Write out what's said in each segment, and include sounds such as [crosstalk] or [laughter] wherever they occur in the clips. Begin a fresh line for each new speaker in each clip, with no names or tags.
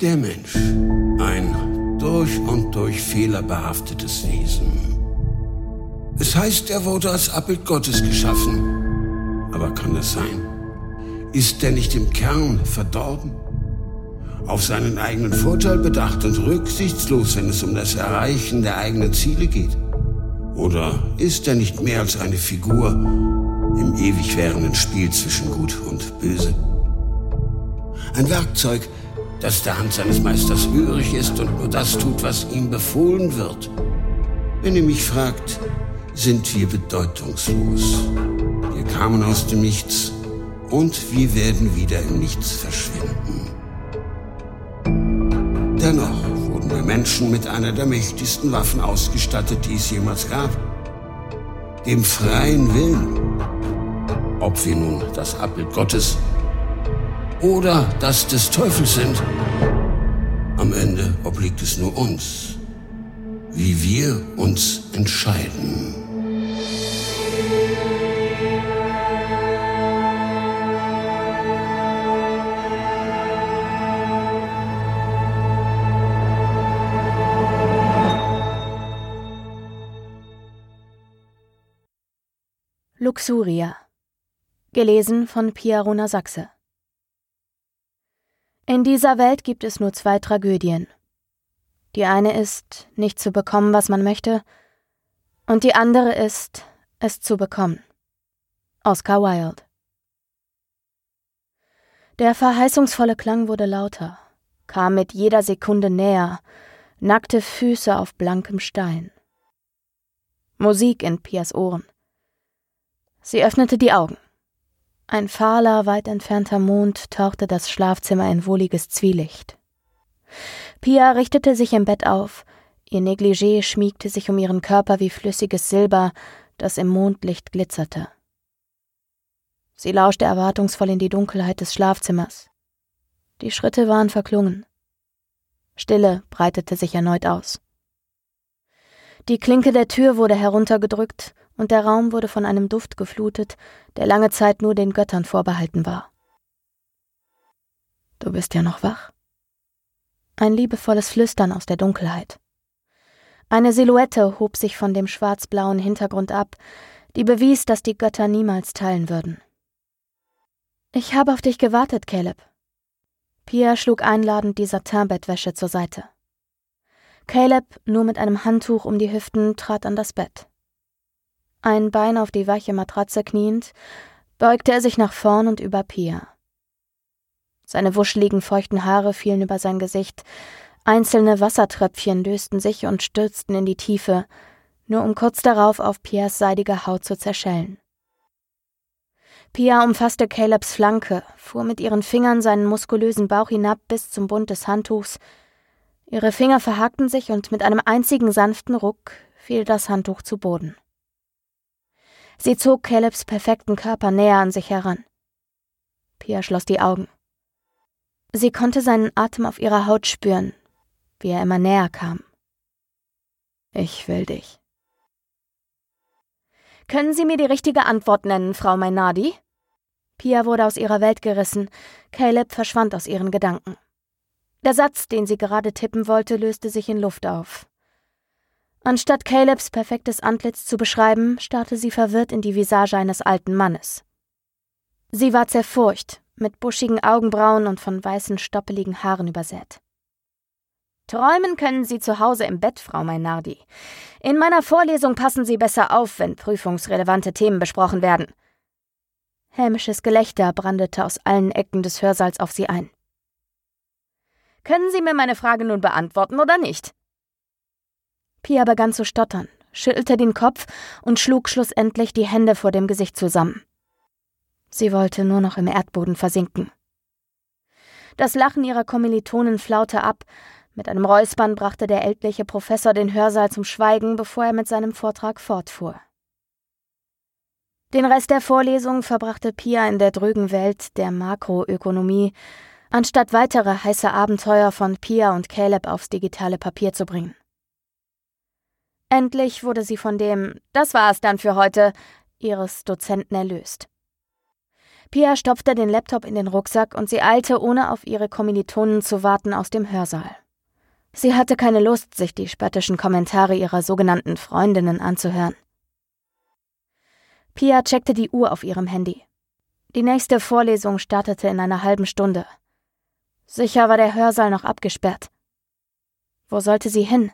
Der Mensch, ein durch und durch fehlerbehaftetes Wesen. Es heißt, er wurde als Abbild Gottes geschaffen. Aber kann das sein? Ist er nicht im Kern verdorben? Auf seinen eigenen Vorteil bedacht und rücksichtslos, wenn es um das Erreichen der eigenen Ziele geht? Oder ist er nicht mehr als eine Figur im ewig währenden Spiel zwischen Gut und Böse? Ein Werkzeug, das der Hand seines Meisters hörig ist und nur das tut, was ihm befohlen wird. Wenn ihr mich fragt, sind wir bedeutungslos. Wir kamen aus dem Nichts und wir werden wieder im Nichts verschwinden. Dennoch wurden wir Menschen mit einer der mächtigsten Waffen ausgestattet, die es jemals gab. Dem freien Willen. Ob wir nun das Abbild Gottes oder das des Teufels sind. Am Ende obliegt es nur uns, wie wir uns entscheiden.
Luxuria. Gelesen von Pia Rona Sachse. In dieser Welt gibt es nur zwei Tragödien. Die eine ist, nicht zu bekommen, was man möchte, und die andere ist, es zu bekommen. Oscar Wilde. Der verheißungsvolle Klang wurde lauter, kam mit jeder Sekunde näher, nackte Füße auf blankem Stein. Musik in Pias Ohren. Sie öffnete die Augen. Ein fahler, weit entfernter Mond tauchte das Schlafzimmer in wohliges Zwielicht. Pia richtete sich im Bett auf, ihr Negligé schmiegte sich um ihren Körper wie flüssiges Silber, das im Mondlicht glitzerte. Sie lauschte erwartungsvoll in die Dunkelheit des Schlafzimmers. Die Schritte waren verklungen. Stille breitete sich erneut aus. Die Klinke der Tür wurde heruntergedrückt und der Raum wurde von einem Duft geflutet, der lange Zeit nur den Göttern vorbehalten war. Du bist ja noch wach? Ein liebevolles Flüstern aus der Dunkelheit. Eine Silhouette hob sich von dem schwarzblauen Hintergrund ab, die bewies, dass die Götter niemals teilen würden. Ich habe auf dich gewartet, Caleb. Pia schlug einladend die Satinbettwäsche zur Seite. Caleb, nur mit einem Handtuch um die Hüften, trat an das Bett. Ein Bein auf die weiche Matratze kniend, beugte er sich nach vorn und über Pia. Seine wuscheligen, feuchten Haare fielen über sein Gesicht, einzelne Wassertröpfchen lösten sich und stürzten in die Tiefe, nur um kurz darauf auf Pias seidige Haut zu zerschellen. Pia umfasste Calebs Flanke, fuhr mit ihren Fingern seinen muskulösen Bauch hinab bis zum Bund des Handtuchs. Ihre Finger verhakten sich und mit einem einzigen sanften Ruck fiel das Handtuch zu Boden. Sie zog Calebs perfekten Körper näher an sich heran. Pia schloss die Augen. Sie konnte seinen Atem auf ihrer Haut spüren, wie er immer näher kam. Ich will dich. Können Sie mir die richtige Antwort nennen, Frau Mainardi? Pia wurde aus ihrer Welt gerissen, Caleb verschwand aus ihren Gedanken. Der Satz, den sie gerade tippen wollte, löste sich in Luft auf. Anstatt Calebs perfektes Antlitz zu beschreiben, starrte sie verwirrt in die Visage eines alten Mannes. Sie war zerfurcht, mit buschigen Augenbrauen und von weißen, stoppeligen Haaren übersät. Träumen können Sie zu Hause im Bett, Frau Mainardi. In meiner Vorlesung passen Sie besser auf, wenn prüfungsrelevante Themen besprochen werden. Hämisches Gelächter brandete aus allen Ecken des Hörsaals auf sie ein. Können Sie mir meine Frage nun beantworten oder nicht? Pia begann zu stottern, schüttelte den Kopf und schlug schlussendlich die Hände vor dem Gesicht zusammen. Sie wollte nur noch im Erdboden versinken. Das Lachen ihrer Kommilitonen flaute ab, mit einem Räuspern brachte der ältliche Professor den Hörsaal zum Schweigen, bevor er mit seinem Vortrag fortfuhr. Den Rest der Vorlesung verbrachte Pia in der drögen Welt der Makroökonomie, anstatt weitere heiße Abenteuer von Pia und Caleb aufs digitale Papier zu bringen. Endlich wurde sie von dem Das war's dann für heute ihres Dozenten erlöst. Pia stopfte den Laptop in den Rucksack und sie eilte, ohne auf ihre Kommilitonen zu warten, aus dem Hörsaal. Sie hatte keine Lust, sich die spöttischen Kommentare ihrer sogenannten Freundinnen anzuhören. Pia checkte die Uhr auf ihrem Handy. Die nächste Vorlesung startete in einer halben Stunde. Sicher war der Hörsaal noch abgesperrt. Wo sollte sie hin?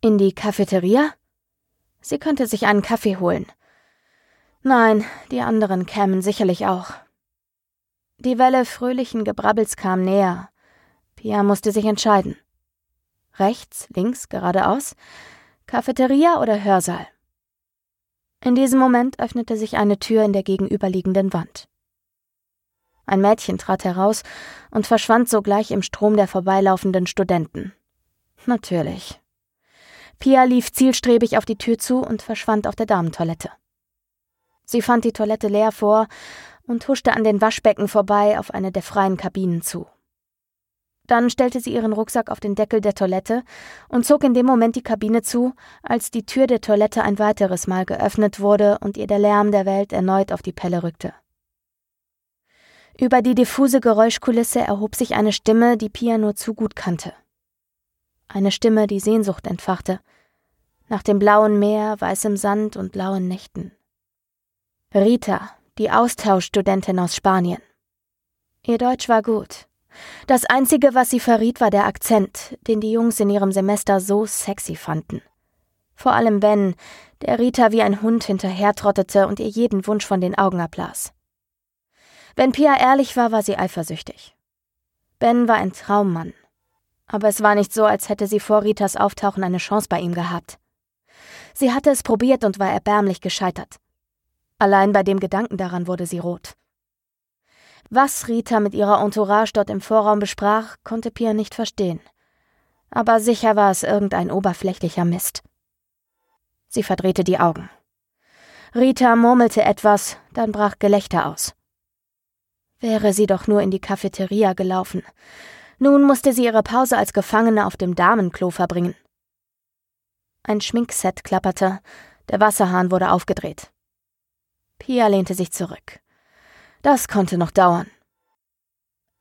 In die Cafeteria? Sie könnte sich einen Kaffee holen. Nein, die anderen kämen sicherlich auch. Die Welle fröhlichen Gebrabbels kam näher. Pia musste sich entscheiden. Rechts, links, geradeaus? Cafeteria oder Hörsaal? In diesem Moment öffnete sich eine Tür in der gegenüberliegenden Wand. Ein Mädchen trat heraus und verschwand sogleich im Strom der vorbeilaufenden Studenten. Natürlich. Pia lief zielstrebig auf die Tür zu und verschwand auf der Damentoilette. Sie fand die Toilette leer vor und huschte an den Waschbecken vorbei auf eine der freien Kabinen zu. Dann stellte sie ihren Rucksack auf den Deckel der Toilette und zog in dem Moment die Kabine zu, als die Tür der Toilette ein weiteres Mal geöffnet wurde und ihr der Lärm der Welt erneut auf die Pelle rückte. Über die diffuse Geräuschkulisse erhob sich eine Stimme, die Pia nur zu gut kannte. Eine Stimme, die Sehnsucht entfachte, nach dem blauen Meer, weißem Sand und blauen Nächten. Rita, die Austauschstudentin aus Spanien. Ihr Deutsch war gut, das Einzige, was sie verriet, war der Akzent, den die Jungs in ihrem Semester so sexy fanden. Vor allem Ben, der Rita wie ein Hund hinterhertrottete und ihr jeden Wunsch von den Augen ablas. Wenn Pia ehrlich war, war sie eifersüchtig. Ben war ein Traummann. Aber es war nicht so, als hätte sie vor Ritas Auftauchen eine Chance bei ihm gehabt. Sie hatte es probiert und war erbärmlich gescheitert. Allein bei dem Gedanken daran wurde sie rot. Was Rita mit ihrer Entourage dort im Vorraum besprach, konnte Pia nicht verstehen. Aber sicher war es irgendein oberflächlicher Mist. Sie verdrehte die Augen. Rita murmelte etwas, dann brach Gelächter aus. Wäre sie doch nur in die Cafeteria gelaufen. Nun musste sie ihre Pause als Gefangene auf dem Damenklo verbringen. Ein Schminkset klapperte, der Wasserhahn wurde aufgedreht. Pia lehnte sich zurück. Das konnte noch dauern.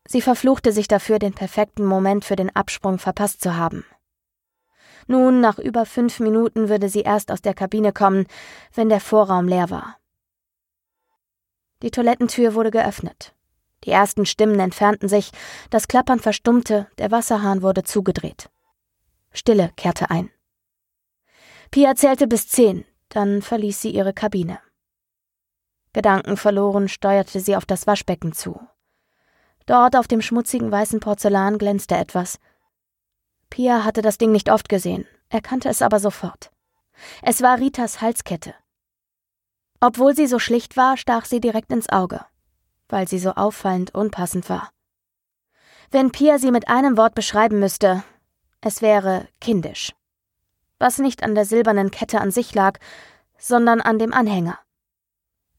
Sie verfluchte sich dafür, den perfekten Moment für den Absprung verpasst zu haben. Nun, nach über fünf Minuten würde sie erst aus der Kabine kommen, wenn der Vorraum leer war. Die Toilettentür wurde geöffnet. Die ersten Stimmen entfernten sich, das Klappern verstummte, der Wasserhahn wurde zugedreht. Stille kehrte ein. Pia zählte bis zehn, dann verließ sie ihre Kabine. Gedankenverloren steuerte sie auf das Waschbecken zu. Dort auf dem schmutzigen weißen Porzellan glänzte etwas. Pia hatte das Ding nicht oft gesehen, erkannte es aber sofort. Es war Ritas Halskette. Obwohl sie so schlicht war, stach sie direkt ins Auge, weil sie so auffallend unpassend war. Wenn Pia sie mit einem Wort beschreiben müsste, es wäre kindisch. Was nicht an der silbernen Kette an sich lag, sondern an dem Anhänger.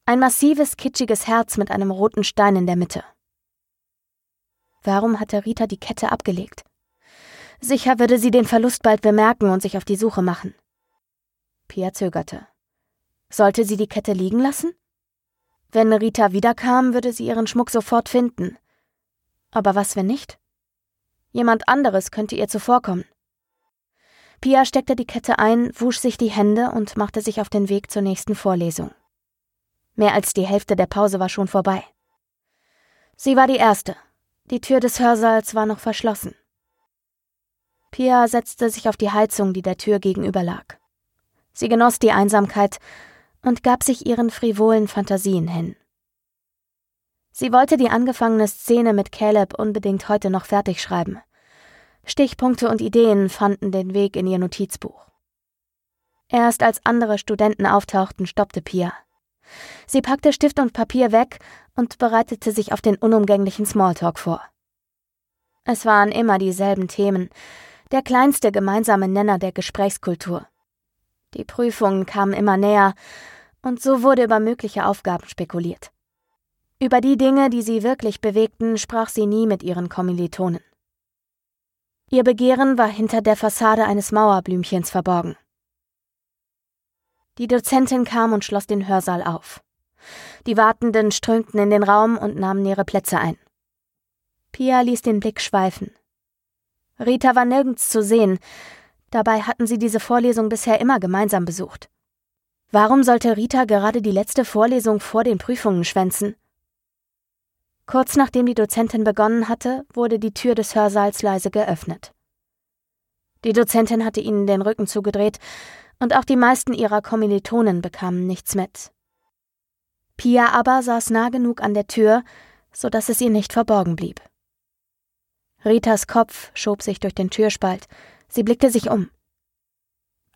Ein massives, kitschiges Herz mit einem roten Stein in der Mitte. Warum hatte Rita die Kette abgelegt? Sicher würde sie den Verlust bald bemerken und sich auf die Suche machen. Pia zögerte. Sollte sie die Kette liegen lassen? Wenn Rita wiederkam, würde sie ihren Schmuck sofort finden. Aber was, wenn nicht? Jemand anderes könnte ihr zuvorkommen. Pia steckte die Kette ein, wusch sich die Hände und machte sich auf den Weg zur nächsten Vorlesung. Mehr als die Hälfte der Pause war schon vorbei. Sie war die Erste. Die Tür des Hörsaals war noch verschlossen. Pia setzte sich auf die Heizung, die der Tür gegenüber lag. Sie genoss die Einsamkeit und gab sich ihren frivolen Fantasien hin. Sie wollte die angefangene Szene mit Caleb unbedingt heute noch fertig schreiben. Stichpunkte und Ideen fanden den Weg in ihr Notizbuch. Erst als andere Studenten auftauchten, stoppte Pia. Sie packte Stift und Papier weg und bereitete sich auf den unumgänglichen Smalltalk vor. Es waren immer dieselben Themen, der kleinste gemeinsame Nenner der Gesprächskultur. Die Prüfungen kamen immer näher, und so wurde über mögliche Aufgaben spekuliert. Über die Dinge, die sie wirklich bewegten, sprach sie nie mit ihren Kommilitonen. Ihr Begehren war hinter der Fassade eines Mauerblümchens verborgen. Die Dozentin kam und schloss den Hörsaal auf. Die Wartenden strömten in den Raum und nahmen ihre Plätze ein. Pia ließ den Blick schweifen. Rita war nirgends zu sehen, dabei hatten sie diese Vorlesung bisher immer gemeinsam besucht. Warum sollte Rita gerade die letzte Vorlesung vor den Prüfungen schwänzen? Kurz nachdem die Dozentin begonnen hatte, wurde die Tür des Hörsaals leise geöffnet. Die Dozentin hatte ihnen den Rücken zugedreht, und auch die meisten ihrer Kommilitonen bekamen nichts mit. Pia aber saß nah genug an der Tür, so dass es ihr nicht verborgen blieb. Ritas Kopf schob sich durch den Türspalt. Sie blickte sich um.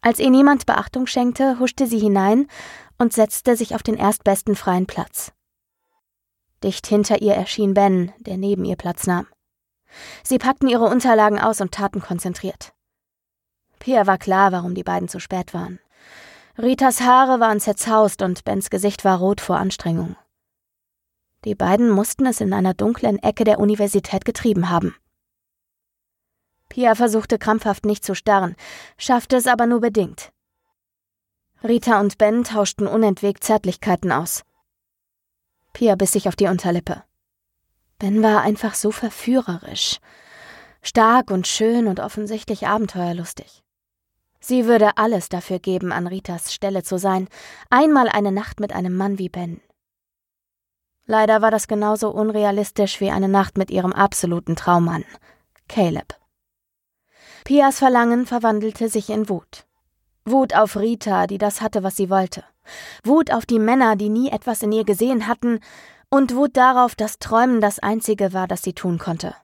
Als ihr niemand Beachtung schenkte, huschte sie hinein und setzte sich auf den erstbesten freien Platz. Dicht hinter ihr erschien Ben, der neben ihr Platz nahm. Sie packten ihre Unterlagen aus und taten konzentriert. Pia war klar, warum die beiden zu spät waren. Ritas Haare waren zerzaust und Bens Gesicht war rot vor Anstrengung. Die beiden mussten es in einer dunklen Ecke der Universität getrieben haben. Pia versuchte krampfhaft nicht zu starren, schaffte es aber nur bedingt. Rita und Ben tauschten unentwegt Zärtlichkeiten aus. Pia biss sich auf die Unterlippe. Ben war einfach so verführerisch. Stark und schön und offensichtlich abenteuerlustig. Sie würde alles dafür geben, an Ritas Stelle zu sein, einmal eine Nacht mit einem Mann wie Ben. Leider war das genauso unrealistisch wie eine Nacht mit ihrem absoluten Traummann, Caleb. Pias Verlangen verwandelte sich in Wut. Wut auf Rita, die das hatte, was sie wollte. Wut auf die Männer, die nie etwas in ihr gesehen hatten, und Wut darauf, dass Träumen das Einzige war, das sie tun konnte.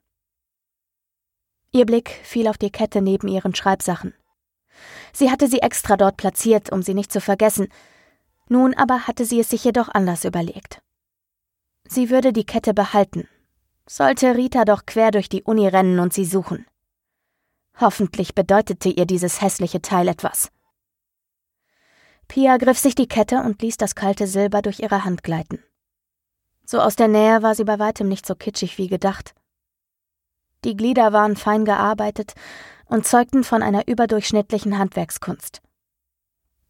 Ihr Blick fiel auf die Kette neben ihren Schreibsachen. Sie hatte sie extra dort platziert, um sie nicht zu vergessen. Nun aber hatte sie es sich jedoch anders überlegt. Sie würde die Kette behalten. Sollte Rita doch quer durch die Uni rennen und sie suchen. Hoffentlich bedeutete ihr dieses hässliche Teil etwas. Pia griff sich die Kette und ließ das kalte Silber durch ihre Hand gleiten. So aus der Nähe war sie bei weitem nicht so kitschig wie gedacht. Die Glieder waren fein gearbeitet und zeugten von einer überdurchschnittlichen Handwerkskunst.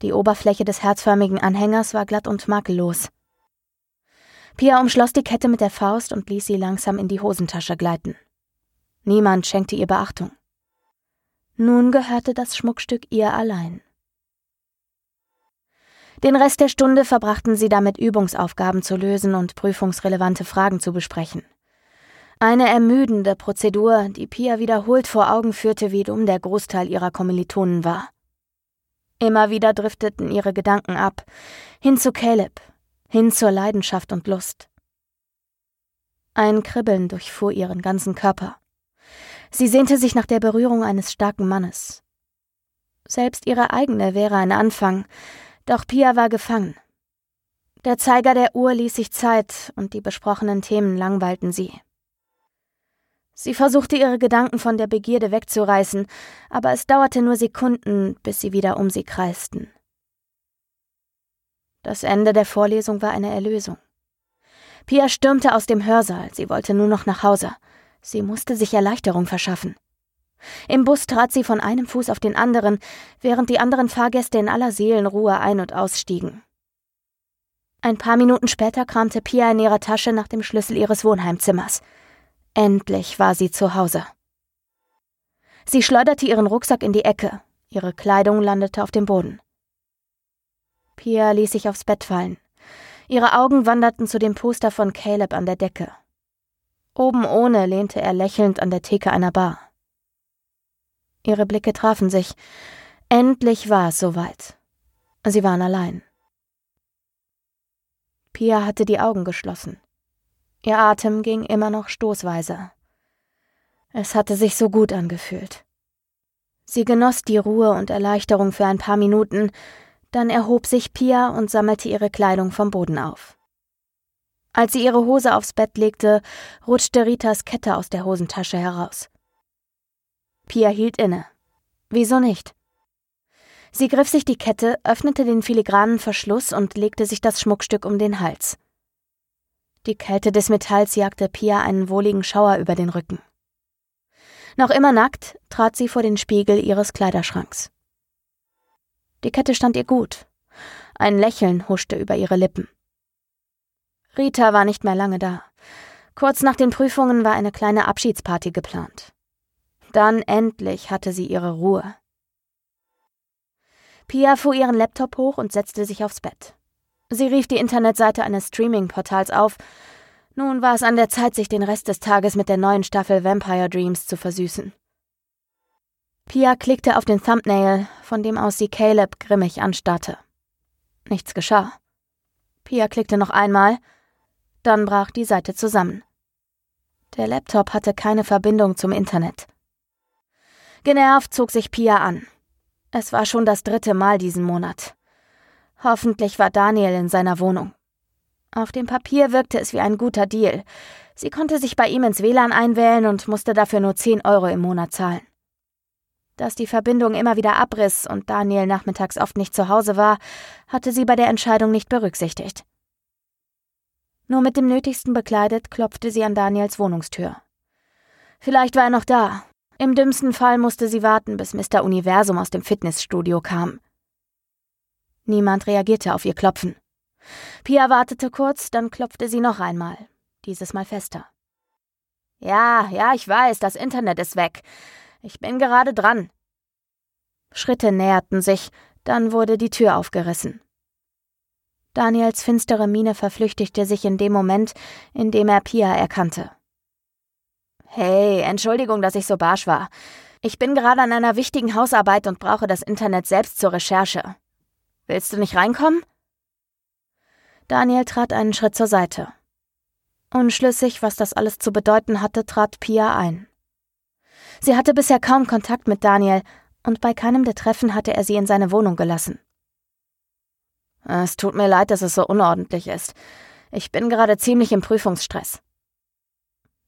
Die Oberfläche des herzförmigen Anhängers war glatt und makellos. Pia umschloss die Kette mit der Faust und ließ sie langsam in die Hosentasche gleiten. Niemand schenkte ihr Beachtung. Nun gehörte das Schmuckstück ihr allein. Den Rest der Stunde verbrachten sie damit, Übungsaufgaben zu lösen und prüfungsrelevante Fragen zu besprechen. Eine ermüdende Prozedur, die Pia wiederholt vor Augen führte, wie dumm der Großteil ihrer Kommilitonen war. Immer wieder drifteten ihre Gedanken ab, hin zu Caleb, hin zur Leidenschaft und Lust. Ein Kribbeln durchfuhr ihren ganzen Körper. Sie sehnte sich nach der Berührung eines starken Mannes. Selbst ihre eigene wäre ein Anfang, doch Pia war gefangen. Der Zeiger der Uhr ließ sich Zeit und die besprochenen Themen langweilten sie. Sie versuchte ihre Gedanken von der Begierde wegzureißen, aber es dauerte nur Sekunden, bis sie wieder um sie kreisten. Das Ende der Vorlesung war eine Erlösung. Pia stürmte aus dem Hörsaal, sie wollte nur noch nach Hause. Sie musste sich Erleichterung verschaffen. Im Bus trat sie von einem Fuß auf den anderen, während die anderen Fahrgäste in aller Seelenruhe ein- und ausstiegen. Ein paar Minuten später kramte Pia in ihrer Tasche nach dem Schlüssel ihres Wohnheimzimmers. Endlich war sie zu Hause. Sie schleuderte ihren Rucksack in die Ecke, ihre Kleidung landete auf dem Boden. Pia ließ sich aufs Bett fallen. Ihre Augen wanderten zu dem Poster von Caleb an der Decke. Oben ohne lehnte er lächelnd an der Theke einer Bar. Ihre Blicke trafen sich. Endlich war es soweit. Sie waren allein. Pia hatte die Augen geschlossen. Ihr Atem ging immer noch stoßweise. Es hatte sich so gut angefühlt. Sie genoss die Ruhe und Erleichterung für ein paar Minuten, dann erhob sich Pia und sammelte ihre Kleidung vom Boden auf. Als sie ihre Hose aufs Bett legte, rutschte Ritas Kette aus der Hosentasche heraus. Pia hielt inne. Wieso nicht? Sie griff sich die Kette, öffnete den filigranen Verschluss und legte sich das Schmuckstück um den Hals. Die Kälte des Metalls jagte Pia einen wohligen Schauer über den Rücken. Noch immer nackt trat sie vor den Spiegel ihres Kleiderschranks. Die Kette stand ihr gut. Ein Lächeln huschte über ihre Lippen. Rita war nicht mehr lange da. Kurz nach den Prüfungen war eine kleine Abschiedsparty geplant. Dann endlich hatte sie ihre Ruhe. Pia fuhr ihren Laptop hoch und setzte sich aufs Bett. Sie rief die Internetseite eines Streaming-Portals auf. Nun war es an der Zeit, sich den Rest des Tages mit der neuen Staffel Vampire Dreams zu versüßen. Pia klickte auf den Thumbnail, von dem aus sie Caleb grimmig anstarrte. Nichts geschah. Pia klickte noch einmal, dann brach die Seite zusammen. Der Laptop hatte keine Verbindung zum Internet. Genervt zog sich Pia an. Es war schon das dritte Mal diesen Monat. Hoffentlich war Daniel in seiner Wohnung. Auf dem Papier wirkte es wie ein guter Deal. Sie konnte sich bei ihm ins WLAN einwählen und musste dafür nur 10 Euro im Monat zahlen. Dass die Verbindung immer wieder abriss und Daniel nachmittags oft nicht zu Hause war, hatte sie bei der Entscheidung nicht berücksichtigt. Nur mit dem Nötigsten bekleidet klopfte sie an Daniels Wohnungstür. Vielleicht war er noch da. Im dümmsten Fall musste sie warten, bis Mr. Universum aus dem Fitnessstudio kam. Niemand reagierte auf ihr Klopfen. Pia wartete kurz, dann klopfte sie noch einmal, dieses Mal fester. Ja, ja, ich weiß, das Internet ist weg. Ich bin gerade dran. Schritte näherten sich, dann wurde die Tür aufgerissen. Daniels finstere Miene verflüchtigte sich in dem Moment, in dem er Pia erkannte. Hey, Entschuldigung, dass ich so barsch war. Ich bin gerade an einer wichtigen Hausarbeit und brauche das Internet selbst zur Recherche. Willst du nicht reinkommen? Daniel trat einen Schritt zur Seite. Unschlüssig, was das alles zu bedeuten hatte, trat Pia ein. Sie hatte bisher kaum Kontakt mit Daniel, und bei keinem der Treffen hatte er sie in seine Wohnung gelassen. Es tut mir leid, dass es so unordentlich ist. Ich bin gerade ziemlich im Prüfungsstress.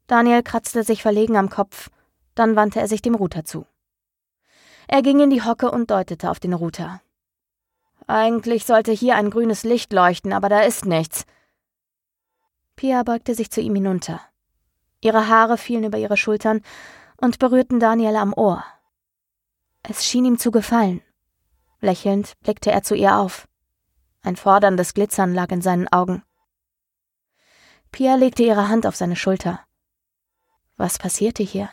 Daniel kratzte sich verlegen am Kopf, dann wandte er sich dem Router zu. Er ging in die Hocke und deutete auf den Router. Eigentlich sollte hier ein grünes Licht leuchten, aber da ist nichts. Pia beugte sich zu ihm hinunter. Ihre Haare fielen über ihre Schultern und berührten Daniel am Ohr. Es schien ihm zu gefallen. Lächelnd blickte er zu ihr auf. Ein forderndes Glitzern lag in seinen Augen. Pia legte ihre Hand auf seine Schulter. Was passierte hier?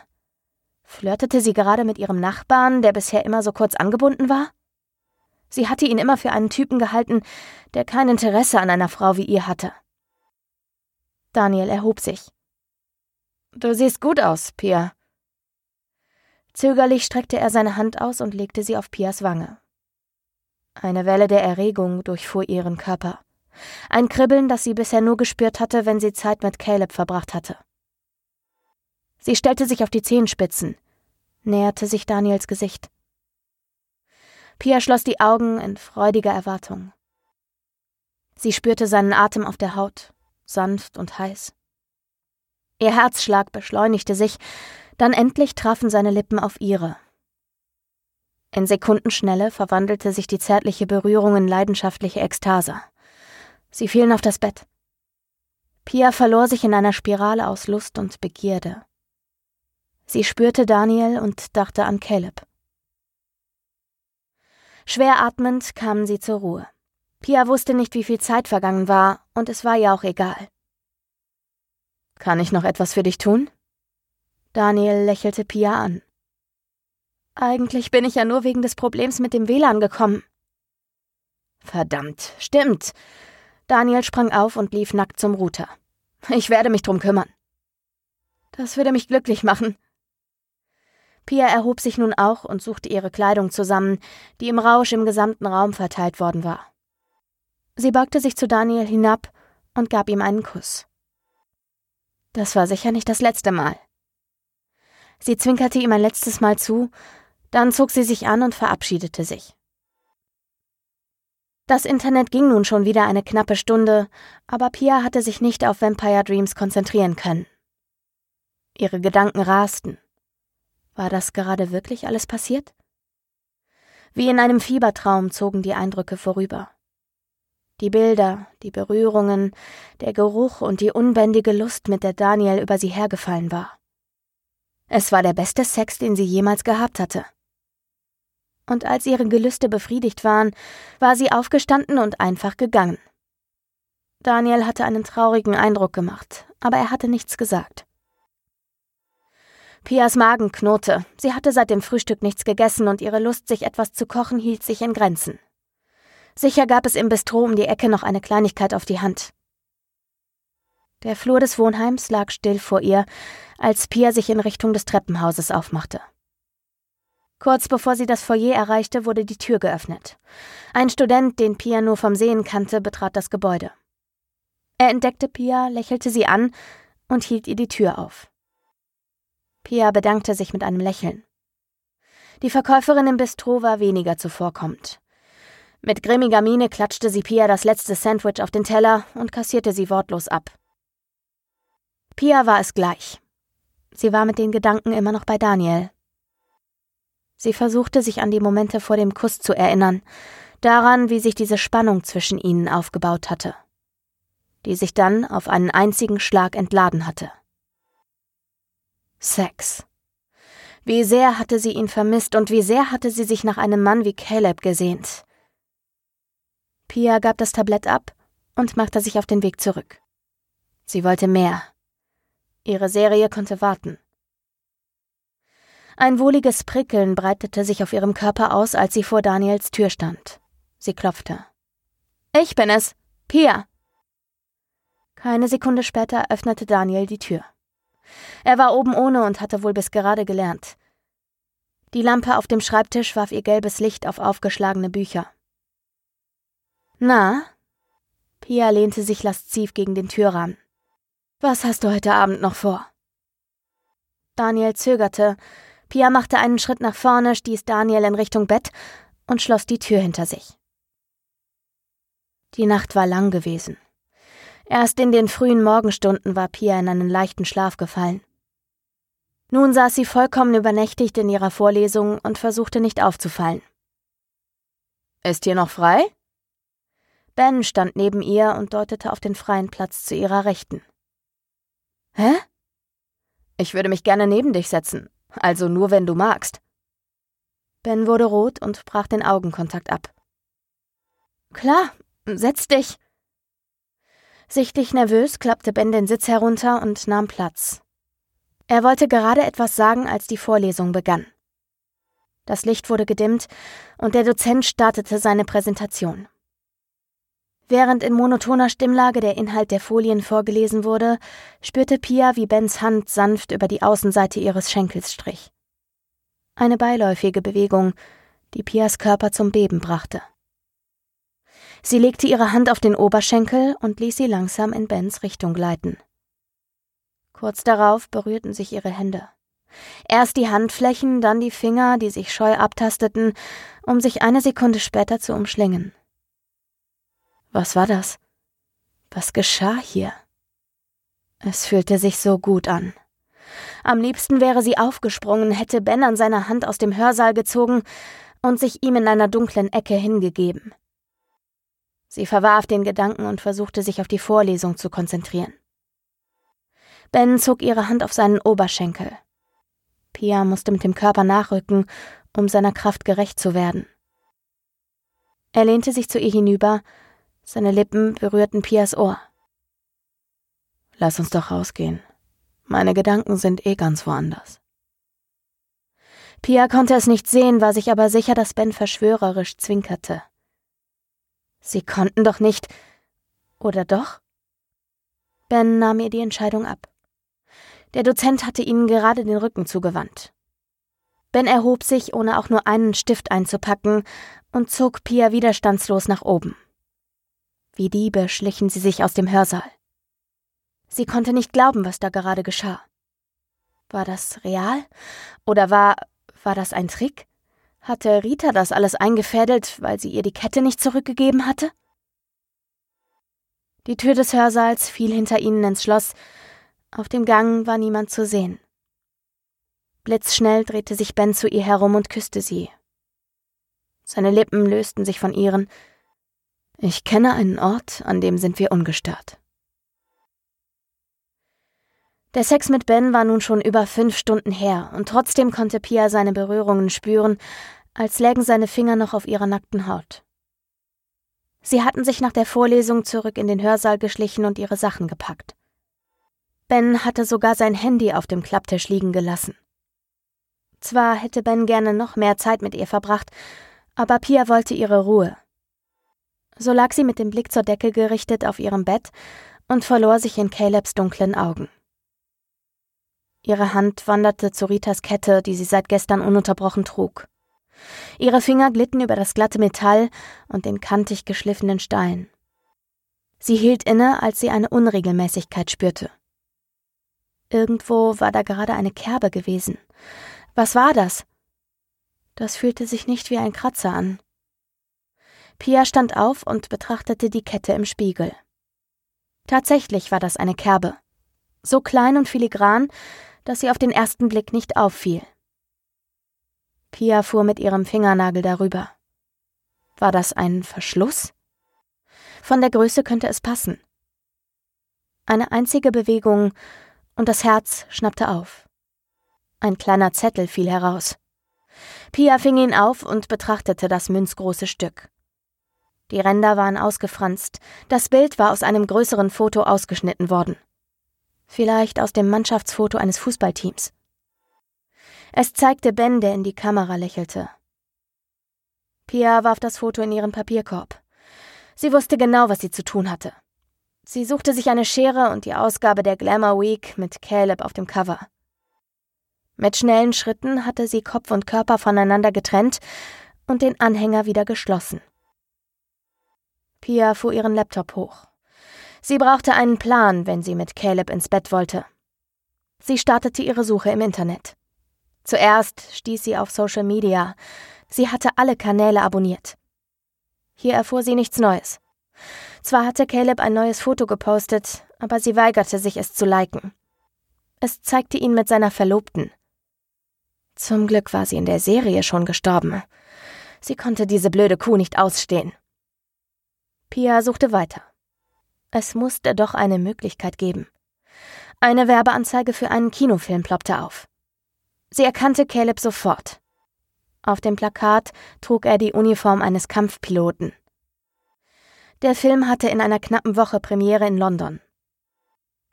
Flirtete sie gerade mit ihrem Nachbarn, der bisher immer so kurz angebunden war? Sie hatte ihn immer für einen Typen gehalten, der kein Interesse an einer Frau wie ihr hatte. Daniel erhob sich. Du siehst gut aus, Pia. Zögerlich streckte er seine Hand aus und legte sie auf Pias Wange. Eine Welle der Erregung durchfuhr ihren Körper. Ein Kribbeln, das sie bisher nur gespürt hatte, wenn sie Zeit mit Caleb verbracht hatte. Sie stellte sich auf die Zehenspitzen, näherte sich Daniels Gesicht. Pia schloss die Augen in freudiger Erwartung. Sie spürte seinen Atem auf der Haut, sanft und heiß. Ihr Herzschlag beschleunigte sich, dann endlich trafen seine Lippen auf ihre. In Sekundenschnelle verwandelte sich die zärtliche Berührung in leidenschaftliche Ekstase. Sie fielen auf das Bett. Pia verlor sich in einer Spirale aus Lust und Begierde. Sie spürte Daniel und dachte an Caleb. Schwer atmend kamen sie zur Ruhe. Pia wusste nicht, wie viel Zeit vergangen war, und es war ihr auch egal. Kann ich noch etwas für dich tun? Daniel lächelte Pia an. Eigentlich bin ich ja nur wegen des Problems mit dem WLAN gekommen. Verdammt, stimmt. Daniel sprang auf und lief nackt zum Router. Ich werde mich drum kümmern. Das würde mich glücklich machen. Pia erhob sich nun auch und suchte ihre Kleidung zusammen, die im Rausch im gesamten Raum verteilt worden war. Sie beugte sich zu Daniel hinab und gab ihm einen Kuss. Das war sicher nicht das letzte Mal. Sie zwinkerte ihm ein letztes Mal zu dann zog sie sich an und verabschiedete sich. Das Internet ging nun schon wieder eine knappe Stunde, aber Pia hatte sich nicht auf Vampire Dreams konzentrieren können. Ihre Gedanken rasten. War das gerade wirklich alles passiert? Wie in einem Fiebertraum zogen die Eindrücke vorüber. Die Bilder, die Berührungen, der Geruch und die unbändige Lust, mit der Daniel über sie hergefallen war. Es war der beste Sex, den sie jemals gehabt hatte und als ihre Gelüste befriedigt waren, war sie aufgestanden und einfach gegangen. Daniel hatte einen traurigen Eindruck gemacht, aber er hatte nichts gesagt. Pias Magen knurrte. Sie hatte seit dem Frühstück nichts gegessen und ihre Lust, sich etwas zu kochen, hielt sich in Grenzen. Sicher gab es im Bistro um die Ecke noch eine Kleinigkeit auf die Hand. Der Flur des Wohnheims lag still vor ihr, als Pia sich in Richtung des Treppenhauses aufmachte. Kurz bevor sie das Foyer erreichte, wurde die Tür geöffnet. Ein Student, den Pia nur vom Sehen kannte, betrat das Gebäude. Er entdeckte Pia, lächelte sie an und hielt ihr die Tür auf. Pia bedankte sich mit einem Lächeln. Die Verkäuferin im Bistro war weniger zuvorkommend. Mit grimmiger Miene klatschte sie Pia das letzte Sandwich auf den Teller und kassierte sie wortlos ab. Pia war es gleich. Sie war mit den Gedanken immer noch bei Daniel. Sie versuchte sich an die Momente vor dem Kuss zu erinnern, daran, wie sich diese Spannung zwischen ihnen aufgebaut hatte, die sich dann auf einen einzigen Schlag entladen hatte. Sex. Wie sehr hatte sie ihn vermisst und wie sehr hatte sie sich nach einem Mann wie Caleb gesehnt. Pia gab das Tablett ab und machte sich auf den Weg zurück. Sie wollte mehr. Ihre Serie konnte warten. Ein wohliges Prickeln breitete sich auf ihrem Körper aus, als sie vor Daniels Tür stand. Sie klopfte. Ich bin es, Pia. Keine Sekunde später öffnete Daniel die Tür. Er war oben ohne und hatte wohl bis gerade gelernt. Die Lampe auf dem Schreibtisch warf ihr gelbes Licht auf aufgeschlagene Bücher. Na? Pia lehnte sich lasziv gegen den Türrahmen. Was hast du heute Abend noch vor? Daniel zögerte, Pia machte einen Schritt nach vorne, stieß Daniel in Richtung Bett und schloss die Tür hinter sich. Die Nacht war lang gewesen. Erst in den frühen Morgenstunden war Pia in einen leichten Schlaf gefallen. Nun saß sie vollkommen übernächtigt in ihrer Vorlesung und versuchte nicht aufzufallen. Ist hier noch frei? Ben stand neben ihr und deutete auf den freien Platz zu ihrer Rechten. Hä? Ich würde mich gerne neben dich setzen, also nur wenn du magst. Ben wurde rot und brach den Augenkontakt ab. Klar, setz dich. Sichtlich nervös klappte Ben den Sitz herunter und nahm Platz. Er wollte gerade etwas sagen, als die Vorlesung begann. Das Licht wurde gedimmt und der Dozent startete seine Präsentation. Während in monotoner Stimmlage der Inhalt der Folien vorgelesen wurde, spürte Pia, wie Bens Hand sanft über die Außenseite ihres Schenkels strich. Eine beiläufige Bewegung, die Pias Körper zum Beben brachte. Sie legte ihre Hand auf den Oberschenkel und ließ sie langsam in Bens Richtung gleiten. Kurz darauf berührten sich ihre Hände. Erst die Handflächen, dann die Finger, die sich scheu abtasteten, um sich eine Sekunde später zu umschlingen. Was war das? Was geschah hier? Es fühlte sich so gut an. Am liebsten wäre sie aufgesprungen, hätte Ben an seiner Hand aus dem Hörsaal gezogen und sich ihm in einer dunklen Ecke hingegeben. Sie verwarf den Gedanken und versuchte sich auf die Vorlesung zu konzentrieren. Ben zog ihre Hand auf seinen Oberschenkel. Pia musste mit dem Körper nachrücken, um seiner Kraft gerecht zu werden. Er lehnte sich zu ihr hinüber seine Lippen berührten Pias Ohr. Lass uns doch rausgehen. Meine Gedanken sind eh ganz woanders. Pia konnte es nicht sehen, war sich aber sicher, dass Ben verschwörerisch zwinkerte. Sie konnten doch nicht. Oder doch? Ben nahm ihr die Entscheidung ab. Der Dozent hatte ihnen gerade den Rücken zugewandt. Ben erhob sich, ohne auch nur einen Stift einzupacken, und zog Pia widerstandslos nach oben. Wie Diebe schlichen sie sich aus dem Hörsaal. Sie konnte nicht glauben, was da gerade geschah. War das real? Oder war, war das ein Trick? Hatte Rita das alles eingefädelt, weil sie ihr die Kette nicht zurückgegeben hatte? Die Tür des Hörsaals fiel hinter ihnen ins Schloss. Auf dem Gang war niemand zu sehen. Blitzschnell drehte sich Ben zu ihr herum und küsste sie. Seine Lippen lösten sich von ihren, ich kenne einen Ort, an dem sind wir ungestört. Der Sex mit Ben war nun schon über fünf Stunden her, und trotzdem konnte Pia seine Berührungen spüren, als lägen seine Finger noch auf ihrer nackten Haut. Sie hatten sich nach der Vorlesung zurück in den Hörsaal geschlichen und ihre Sachen gepackt. Ben hatte sogar sein Handy auf dem Klapptisch liegen gelassen. Zwar hätte Ben gerne noch mehr Zeit mit ihr verbracht, aber Pia wollte ihre Ruhe. So lag sie mit dem Blick zur Decke gerichtet auf ihrem Bett und verlor sich in Calebs dunklen Augen. Ihre Hand wanderte zu Ritas Kette, die sie seit gestern ununterbrochen trug. Ihre Finger glitten über das glatte Metall und den kantig geschliffenen Stein. Sie hielt inne, als sie eine Unregelmäßigkeit spürte. Irgendwo war da gerade eine Kerbe gewesen. Was war das? Das fühlte sich nicht wie ein Kratzer an. Pia stand auf und betrachtete die Kette im Spiegel. Tatsächlich war das eine Kerbe. So klein und filigran, dass sie auf den ersten Blick nicht auffiel. Pia fuhr mit ihrem Fingernagel darüber. War das ein Verschluss? Von der Größe könnte es passen. Eine einzige Bewegung und das Herz schnappte auf. Ein kleiner Zettel fiel heraus. Pia fing ihn auf und betrachtete das münzgroße Stück. Die Ränder waren ausgefranst, das Bild war aus einem größeren Foto ausgeschnitten worden. Vielleicht aus dem Mannschaftsfoto eines Fußballteams. Es zeigte Ben, der in die Kamera lächelte. Pia warf das Foto in ihren Papierkorb. Sie wusste genau, was sie zu tun hatte. Sie suchte sich eine Schere und die Ausgabe der Glamour Week mit Caleb auf dem Cover. Mit schnellen Schritten hatte sie Kopf und Körper voneinander getrennt und den Anhänger wieder geschlossen. Pia fuhr ihren Laptop hoch. Sie brauchte einen Plan, wenn sie mit Caleb ins Bett wollte. Sie startete ihre Suche im Internet. Zuerst stieß sie auf Social Media. Sie hatte alle Kanäle abonniert. Hier erfuhr sie nichts Neues. Zwar hatte Caleb ein neues Foto gepostet, aber sie weigerte sich, es zu liken. Es zeigte ihn mit seiner Verlobten. Zum Glück war sie in der Serie schon gestorben. Sie konnte diese blöde Kuh nicht ausstehen. Pia suchte weiter. Es musste doch eine Möglichkeit geben. Eine Werbeanzeige für einen Kinofilm ploppte auf. Sie erkannte Caleb sofort. Auf dem Plakat trug er die Uniform eines Kampfpiloten. Der Film hatte in einer knappen Woche Premiere in London.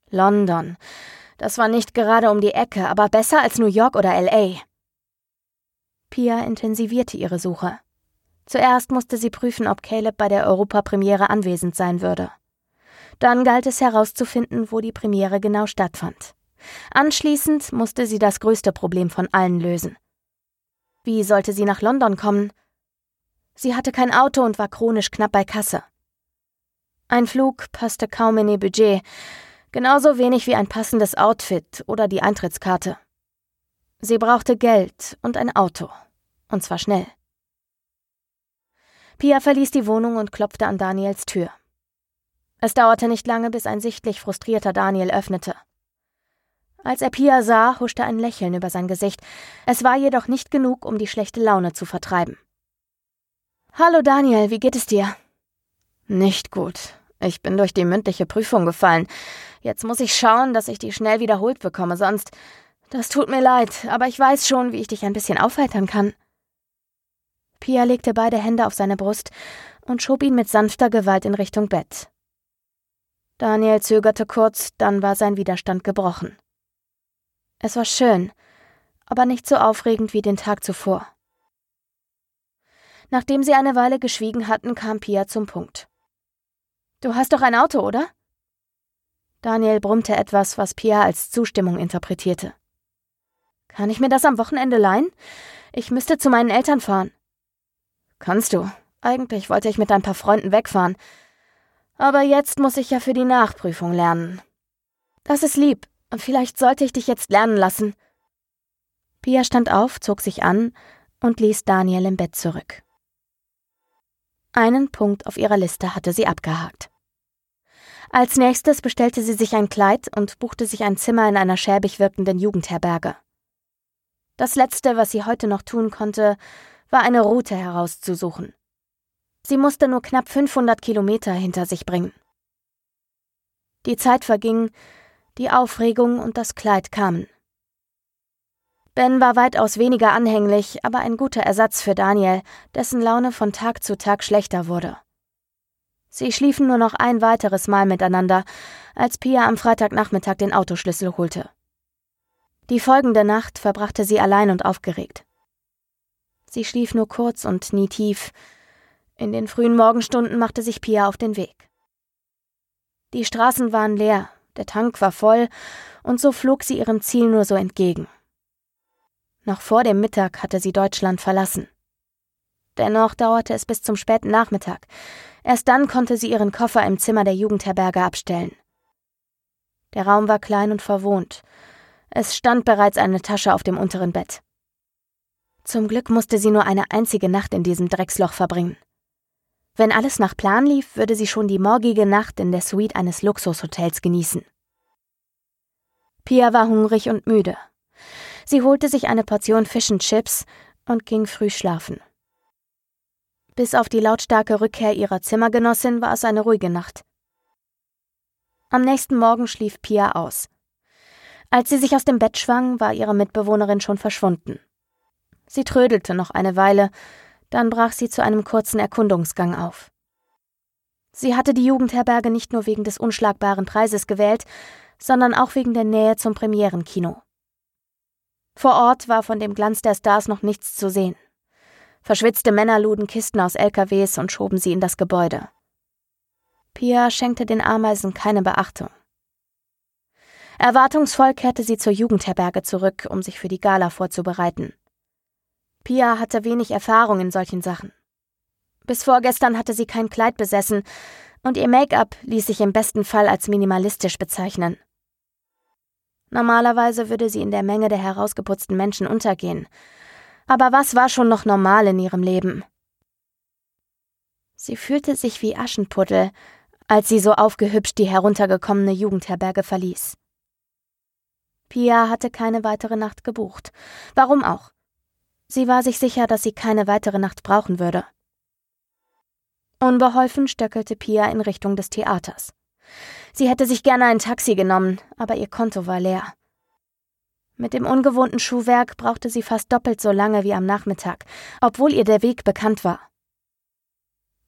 London. Das war nicht gerade um die Ecke, aber besser als New York oder LA. Pia intensivierte ihre Suche. Zuerst musste sie prüfen, ob Caleb bei der Europapremiere anwesend sein würde. Dann galt es herauszufinden, wo die Premiere genau stattfand. Anschließend musste sie das größte Problem von allen lösen. Wie sollte sie nach London kommen? Sie hatte kein Auto und war chronisch knapp bei Kasse. Ein Flug passte kaum in ihr Budget, genauso wenig wie ein passendes Outfit oder die Eintrittskarte. Sie brauchte Geld und ein Auto, und zwar schnell. Pia verließ die Wohnung und klopfte an Daniels Tür. Es dauerte nicht lange, bis ein sichtlich frustrierter Daniel öffnete. Als er Pia sah, huschte ein Lächeln über sein Gesicht. Es war jedoch nicht genug, um die schlechte Laune zu vertreiben. Hallo Daniel, wie geht es dir? Nicht gut. Ich bin durch die mündliche Prüfung gefallen. Jetzt muss ich schauen, dass ich die schnell wiederholt bekomme, sonst. Das tut mir leid, aber ich weiß schon, wie ich dich ein bisschen aufheitern kann. Pia legte beide Hände auf seine Brust und schob ihn mit sanfter Gewalt in Richtung Bett. Daniel zögerte kurz, dann war sein Widerstand gebrochen. Es war schön, aber nicht so aufregend wie den Tag zuvor. Nachdem sie eine Weile geschwiegen hatten, kam Pia zum Punkt. Du hast doch ein Auto, oder? Daniel brummte etwas, was Pia als Zustimmung interpretierte. Kann ich mir das am Wochenende leihen? Ich müsste zu meinen Eltern fahren. Kannst du. Eigentlich wollte ich mit ein paar Freunden wegfahren. Aber jetzt muss ich ja für die Nachprüfung lernen. Das ist lieb. Vielleicht sollte ich dich jetzt lernen lassen. Pia stand auf, zog sich an und ließ Daniel im Bett zurück. Einen Punkt auf ihrer Liste hatte sie abgehakt. Als nächstes bestellte sie sich ein Kleid und buchte sich ein Zimmer in einer schäbig wirkenden Jugendherberge. Das Letzte, was sie heute noch tun konnte, war eine Route herauszusuchen. Sie musste nur knapp 500 Kilometer hinter sich bringen. Die Zeit verging, die Aufregung und das Kleid kamen. Ben war weitaus weniger anhänglich, aber ein guter Ersatz für Daniel, dessen Laune von Tag zu Tag schlechter wurde. Sie schliefen nur noch ein weiteres Mal miteinander, als Pia am Freitagnachmittag den Autoschlüssel holte. Die folgende Nacht verbrachte sie allein und aufgeregt. Sie schlief nur kurz und nie tief. In den frühen Morgenstunden machte sich Pia auf den Weg. Die Straßen waren leer, der Tank war voll, und so flog sie ihrem Ziel nur so entgegen. Noch vor dem Mittag hatte sie Deutschland verlassen. Dennoch dauerte es bis zum späten Nachmittag. Erst dann konnte sie ihren Koffer im Zimmer der Jugendherberge abstellen. Der Raum war klein und verwohnt. Es stand bereits eine Tasche auf dem unteren Bett. Zum Glück musste sie nur eine einzige Nacht in diesem Drecksloch verbringen. Wenn alles nach Plan lief, würde sie schon die morgige Nacht in der Suite eines Luxushotels genießen. Pia war hungrig und müde. Sie holte sich eine Portion Fish and Chips und ging früh schlafen. Bis auf die lautstarke Rückkehr ihrer Zimmergenossin war es eine ruhige Nacht. Am nächsten Morgen schlief Pia aus. Als sie sich aus dem Bett schwang, war ihre Mitbewohnerin schon verschwunden. Sie trödelte noch eine Weile, dann brach sie zu einem kurzen Erkundungsgang auf. Sie hatte die Jugendherberge nicht nur wegen des unschlagbaren Preises gewählt, sondern auch wegen der Nähe zum Premierenkino. Vor Ort war von dem Glanz der Stars noch nichts zu sehen. Verschwitzte Männer luden Kisten aus LKWs und schoben sie in das Gebäude. Pia schenkte den Ameisen keine Beachtung. Erwartungsvoll kehrte sie zur Jugendherberge zurück, um sich für die Gala vorzubereiten. Pia hatte wenig Erfahrung in solchen Sachen. Bis vorgestern hatte sie kein Kleid besessen und ihr Make-up ließ sich im besten Fall als minimalistisch bezeichnen. Normalerweise würde sie in der Menge der herausgeputzten Menschen untergehen, aber was war schon noch normal in ihrem Leben? Sie fühlte sich wie Aschenputtel, als sie so aufgehübscht die heruntergekommene Jugendherberge verließ. Pia hatte keine weitere Nacht gebucht. Warum auch? Sie war sich sicher, dass sie keine weitere Nacht brauchen würde. Unbeholfen stöckelte Pia in Richtung des Theaters. Sie hätte sich gerne ein Taxi genommen, aber ihr Konto war leer. Mit dem ungewohnten Schuhwerk brauchte sie fast doppelt so lange wie am Nachmittag, obwohl ihr der Weg bekannt war.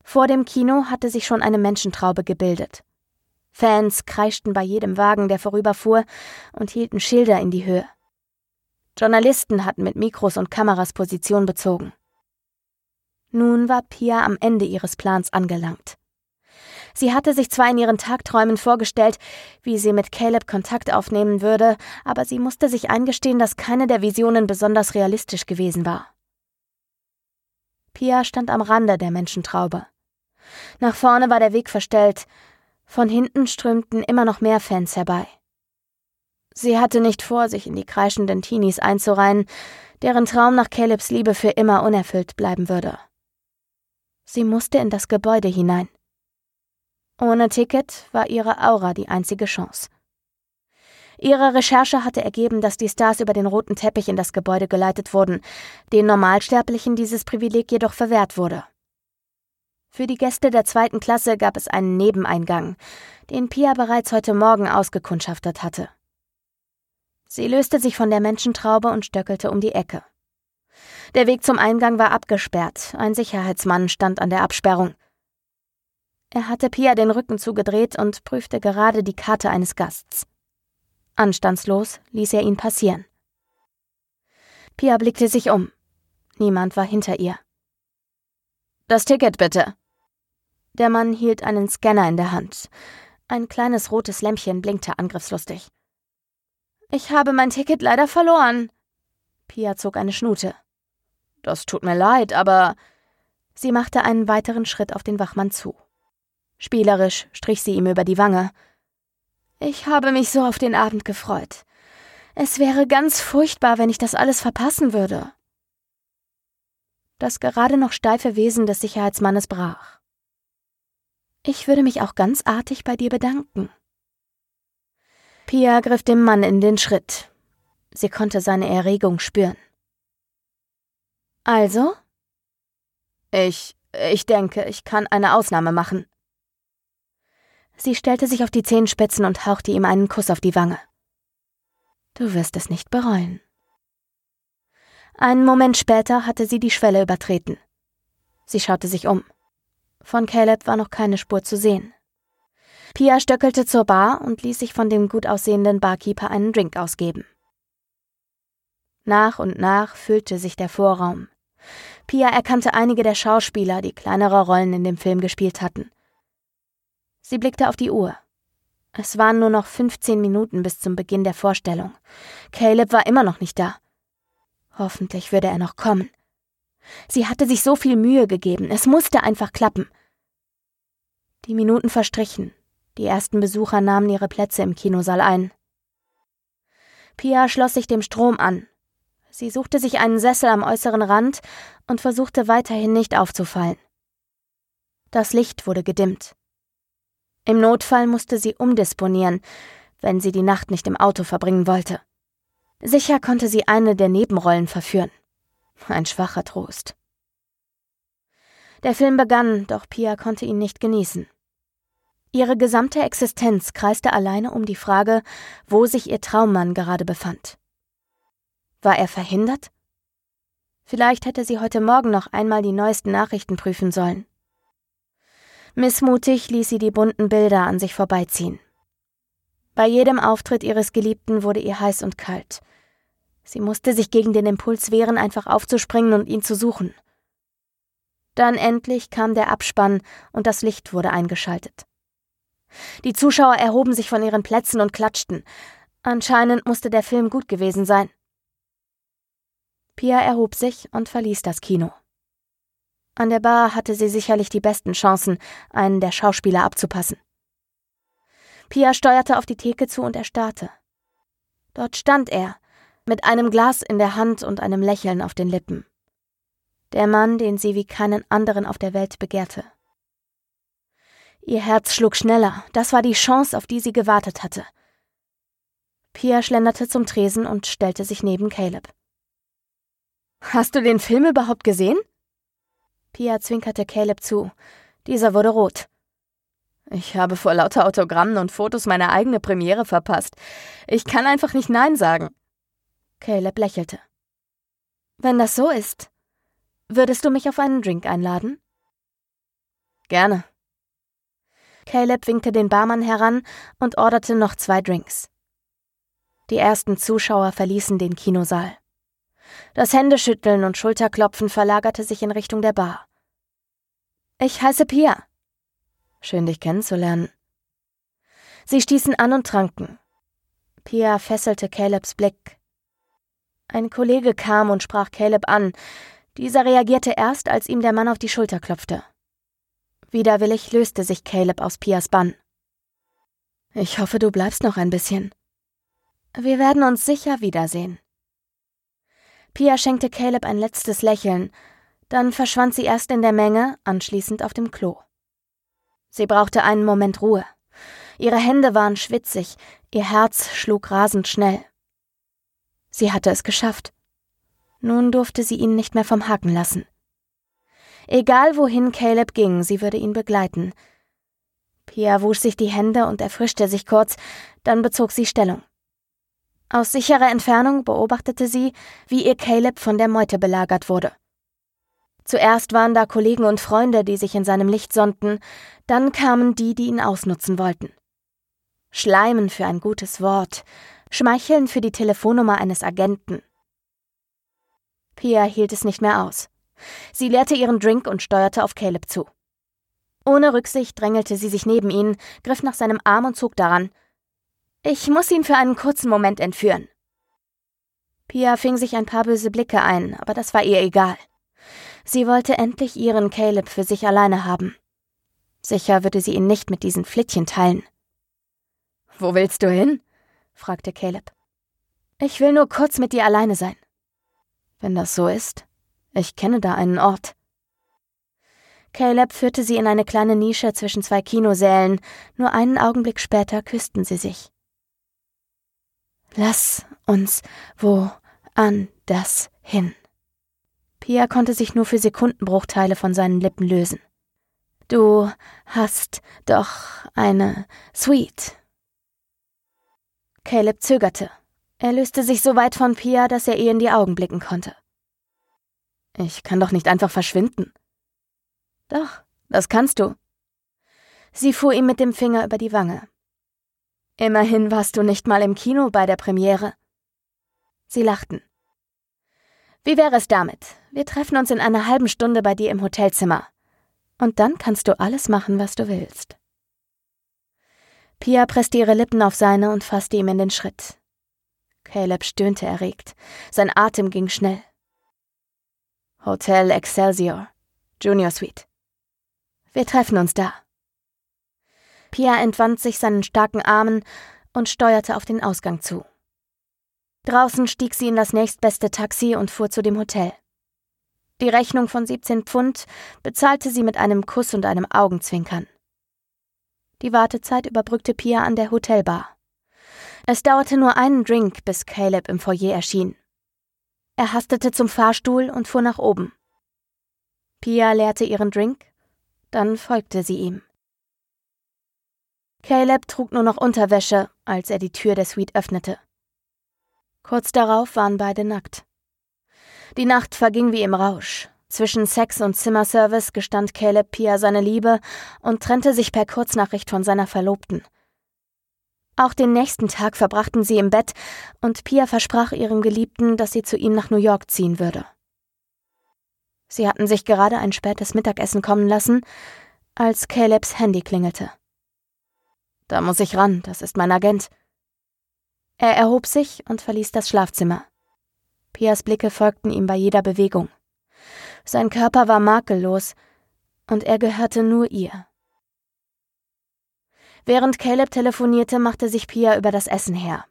Vor dem Kino hatte sich schon eine Menschentraube gebildet. Fans kreischten bei jedem Wagen, der vorüberfuhr, und hielten Schilder in die Höhe. Journalisten hatten mit Mikros und Kameras Position bezogen. Nun war Pia am Ende ihres Plans angelangt. Sie hatte sich zwar in ihren Tagträumen vorgestellt, wie sie mit Caleb Kontakt aufnehmen würde, aber sie musste sich eingestehen, dass keine der Visionen besonders realistisch gewesen war. Pia stand am Rande der Menschentraube. Nach vorne war der Weg verstellt, von hinten strömten immer noch mehr Fans herbei. Sie hatte nicht vor, sich in die kreischenden Teenies einzureihen, deren Traum nach Calebs Liebe für immer unerfüllt bleiben würde. Sie musste in das Gebäude hinein. Ohne Ticket war ihre Aura die einzige Chance. Ihre Recherche hatte ergeben, dass die Stars über den roten Teppich in das Gebäude geleitet wurden, den Normalsterblichen dieses Privileg jedoch verwehrt wurde. Für die Gäste der zweiten Klasse gab es einen Nebeneingang, den Pia bereits heute Morgen ausgekundschaftet hatte. Sie löste sich von der Menschentraube und stöckelte um die Ecke. Der Weg zum Eingang war abgesperrt, ein Sicherheitsmann stand an der Absperrung. Er hatte Pia den Rücken zugedreht und prüfte gerade die Karte eines Gasts. Anstandslos ließ er ihn passieren. Pia blickte sich um. Niemand war hinter ihr. Das Ticket bitte. Der Mann hielt einen Scanner in der Hand. Ein kleines rotes Lämpchen blinkte angriffslustig. Ich habe mein Ticket leider verloren. Pia zog eine Schnute. Das tut mir leid, aber. Sie machte einen weiteren Schritt auf den Wachmann zu. Spielerisch strich sie ihm über die Wange. Ich habe mich so auf den Abend gefreut. Es wäre ganz furchtbar, wenn ich das alles verpassen würde. Das gerade noch steife Wesen des Sicherheitsmannes brach. Ich würde mich auch ganz artig bei dir bedanken. Pia griff dem Mann in den Schritt. Sie konnte seine Erregung spüren. Also? Ich, ich denke, ich kann eine Ausnahme machen. Sie stellte sich auf die Zehenspitzen und hauchte ihm einen Kuss auf die Wange. Du wirst es nicht bereuen. Einen Moment später hatte sie die Schwelle übertreten. Sie schaute sich um. Von Caleb war noch keine Spur zu sehen. Pia stöckelte zur Bar und ließ sich von dem gut aussehenden Barkeeper einen Drink ausgeben. Nach und nach füllte sich der Vorraum. Pia erkannte einige der Schauspieler, die kleinere Rollen in dem Film gespielt hatten. Sie blickte auf die Uhr. Es waren nur noch 15 Minuten bis zum Beginn der Vorstellung. Caleb war immer noch nicht da. Hoffentlich würde er noch kommen. Sie hatte sich so viel Mühe gegeben, es musste einfach klappen. Die Minuten verstrichen, die ersten Besucher nahmen ihre Plätze im Kinosaal ein. Pia schloss sich dem Strom an. Sie suchte sich einen Sessel am äußeren Rand und versuchte weiterhin nicht aufzufallen. Das Licht wurde gedimmt. Im Notfall musste sie umdisponieren, wenn sie die Nacht nicht im Auto verbringen wollte. Sicher konnte sie eine der Nebenrollen verführen. Ein schwacher Trost. Der Film begann, doch Pia konnte ihn nicht genießen. Ihre gesamte Existenz kreiste alleine um die Frage, wo sich ihr Traummann gerade befand. War er verhindert? Vielleicht hätte sie heute Morgen noch einmal die neuesten Nachrichten prüfen sollen. Missmutig ließ sie die bunten Bilder an sich vorbeiziehen. Bei jedem Auftritt ihres Geliebten wurde ihr heiß und kalt. Sie musste sich gegen den Impuls wehren, einfach aufzuspringen und ihn zu suchen. Dann endlich kam der Abspann und das Licht wurde eingeschaltet. Die Zuschauer erhoben sich von ihren Plätzen und klatschten. Anscheinend musste der Film gut gewesen sein. Pia erhob sich und verließ das Kino. An der Bar hatte sie sicherlich die besten Chancen, einen der Schauspieler abzupassen. Pia steuerte auf die Theke zu und erstarrte. Dort stand er, mit einem Glas in der Hand und einem Lächeln auf den Lippen. Der Mann, den sie wie keinen anderen auf der Welt begehrte. Ihr Herz schlug schneller, das war die Chance, auf die sie gewartet hatte. Pia schlenderte zum Tresen und stellte sich neben Caleb. Hast du den Film überhaupt gesehen? Pia zwinkerte Caleb zu. Dieser wurde rot. Ich habe vor lauter Autogrammen und Fotos meine eigene Premiere verpasst. Ich kann einfach nicht Nein sagen. Caleb lächelte. Wenn das so ist, würdest du mich auf einen Drink einladen? Gerne. Caleb winkte den Barmann heran und orderte noch zwei Drinks. Die ersten Zuschauer verließen den Kinosaal. Das Händeschütteln und Schulterklopfen verlagerte sich in Richtung der Bar. Ich heiße Pia. Schön, dich kennenzulernen. Sie stießen an und tranken. Pia fesselte Calebs Blick. Ein Kollege kam und sprach Caleb an. Dieser reagierte erst, als ihm der Mann auf die Schulter klopfte. Widerwillig löste sich Caleb aus Pias Bann. Ich hoffe, du bleibst noch ein bisschen. Wir werden uns sicher wiedersehen. Pia schenkte Caleb ein letztes Lächeln, dann verschwand sie erst in der Menge, anschließend auf dem Klo. Sie brauchte einen Moment Ruhe. Ihre Hände waren schwitzig, ihr Herz schlug rasend schnell. Sie hatte es geschafft. Nun durfte sie ihn nicht mehr vom Haken lassen. Egal wohin Caleb ging, sie würde ihn begleiten. Pia wusch sich die Hände und erfrischte sich kurz, dann bezog sie Stellung. Aus sicherer Entfernung beobachtete sie, wie ihr Caleb von der Meute belagert wurde. Zuerst waren da Kollegen und Freunde, die sich in seinem Licht sonnten, dann kamen die, die ihn ausnutzen wollten. Schleimen für ein gutes Wort, Schmeicheln für die Telefonnummer eines Agenten. Pia hielt es nicht mehr aus. Sie leerte ihren Drink und steuerte auf Caleb zu. Ohne Rücksicht drängelte sie sich neben ihn, griff nach seinem Arm und zog daran. Ich muss ihn für einen kurzen Moment entführen. Pia fing sich ein paar böse Blicke ein, aber das war ihr egal. Sie wollte endlich ihren Caleb für sich alleine haben. Sicher würde sie ihn nicht mit diesen Flittchen teilen. Wo willst du hin? fragte Caleb. Ich will nur kurz mit dir alleine sein. Wenn das so ist, ich kenne da einen Ort. Caleb führte sie in eine kleine Nische zwischen zwei Kinosälen, nur einen Augenblick später küssten sie sich. Lass uns wo an das hin. Pia konnte sich nur für Sekundenbruchteile von seinen Lippen lösen. Du hast doch eine Suite. Caleb zögerte. Er löste sich so weit von Pia, dass er ihr in die Augen blicken konnte. Ich kann doch nicht einfach verschwinden. Doch, Das kannst du. Sie fuhr ihm mit dem Finger über die Wange. Immerhin warst du nicht mal im Kino bei der Premiere. Sie lachten. Wie wäre es damit? Wir treffen uns in einer halben Stunde bei dir im Hotelzimmer. Und dann kannst du alles machen, was du willst. Pia presste ihre Lippen auf seine und fasste ihm in den Schritt. Caleb stöhnte erregt. Sein Atem ging schnell. Hotel Excelsior, Junior Suite. Wir treffen uns da. Pia entwand sich seinen starken Armen und steuerte auf den Ausgang zu. Draußen stieg sie in das nächstbeste Taxi und fuhr zu dem Hotel. Die Rechnung von 17 Pfund bezahlte sie mit einem Kuss und einem Augenzwinkern. Die Wartezeit überbrückte Pia an der Hotelbar. Es dauerte nur einen Drink, bis Caleb im Foyer erschien. Er hastete zum Fahrstuhl und fuhr nach oben. Pia leerte ihren Drink, dann folgte sie ihm. Caleb trug nur noch Unterwäsche, als er die Tür der Suite öffnete. Kurz darauf waren beide nackt. Die Nacht verging wie im Rausch. Zwischen Sex und Zimmerservice gestand Caleb Pia seine Liebe und trennte sich per Kurznachricht von seiner Verlobten. Auch den nächsten Tag verbrachten sie im Bett und Pia versprach ihrem Geliebten, dass sie zu ihm nach New York ziehen würde. Sie hatten sich gerade ein spätes Mittagessen kommen lassen, als Calebs Handy klingelte. Da muss ich ran, das ist mein Agent. Er erhob sich und verließ das Schlafzimmer. Pias Blicke folgten ihm bei jeder Bewegung. Sein Körper war makellos, und er gehörte nur ihr. Während Caleb telefonierte, machte sich Pia über das Essen her.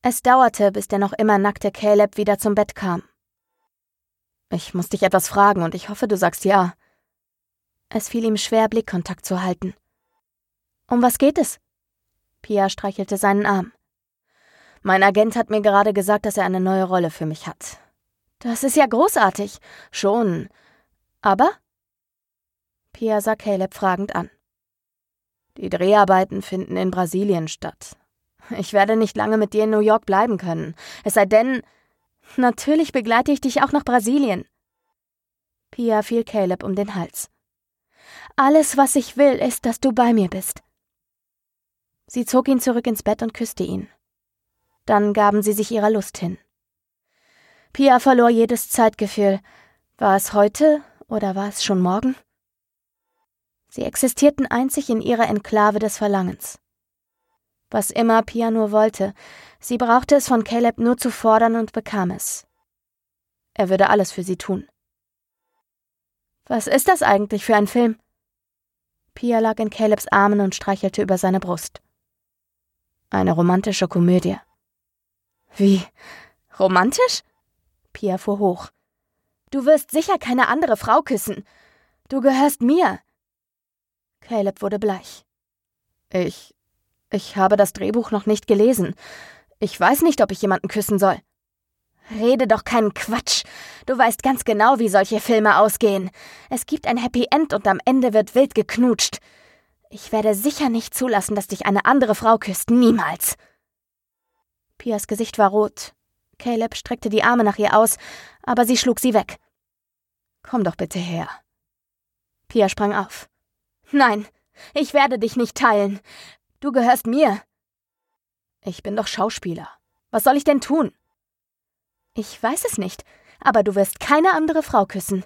Es dauerte, bis der noch immer nackte Caleb wieder zum Bett kam. Ich muss dich etwas fragen und ich hoffe, du sagst ja. Es fiel ihm schwer, Blickkontakt zu halten. Um was geht es? Pia streichelte seinen Arm. Mein Agent hat mir gerade gesagt, dass er eine neue Rolle für mich hat. Das ist ja großartig. Schon. Aber? Pia sah Caleb fragend an. Die Dreharbeiten finden in Brasilien statt. Ich werde nicht lange mit dir in New York bleiben können. Es sei denn, natürlich begleite ich dich auch nach Brasilien. Pia fiel Caleb um den Hals. Alles, was ich will, ist, dass du bei mir bist. Sie zog ihn zurück ins Bett und küsste ihn. Dann gaben sie sich ihrer Lust hin. Pia verlor jedes Zeitgefühl. War es heute oder war es schon morgen? Sie existierten einzig in ihrer Enklave des Verlangens. Was immer Pia nur wollte, sie brauchte es von Caleb nur zu fordern und bekam es. Er würde alles für sie tun. Was ist das eigentlich für ein Film? Pia lag in Calebs Armen und streichelte über seine Brust. Eine romantische Komödie. Wie? Romantisch? Pia fuhr hoch. Du wirst sicher keine andere Frau küssen. Du gehörst mir. Caleb wurde bleich. Ich. Ich habe das Drehbuch noch nicht gelesen. Ich weiß nicht, ob ich jemanden küssen soll. Rede doch keinen Quatsch. Du weißt ganz genau, wie solche Filme ausgehen. Es gibt ein Happy End und am Ende wird wild geknutscht. Ich werde sicher nicht zulassen, dass dich eine andere Frau küsst. Niemals. Pias Gesicht war rot. Caleb streckte die Arme nach ihr aus, aber sie schlug sie weg. Komm doch bitte her. Pia sprang auf. Nein, ich werde dich nicht teilen. Du gehörst mir. Ich bin doch Schauspieler. Was soll ich denn tun? Ich weiß es nicht, aber du wirst keine andere Frau küssen.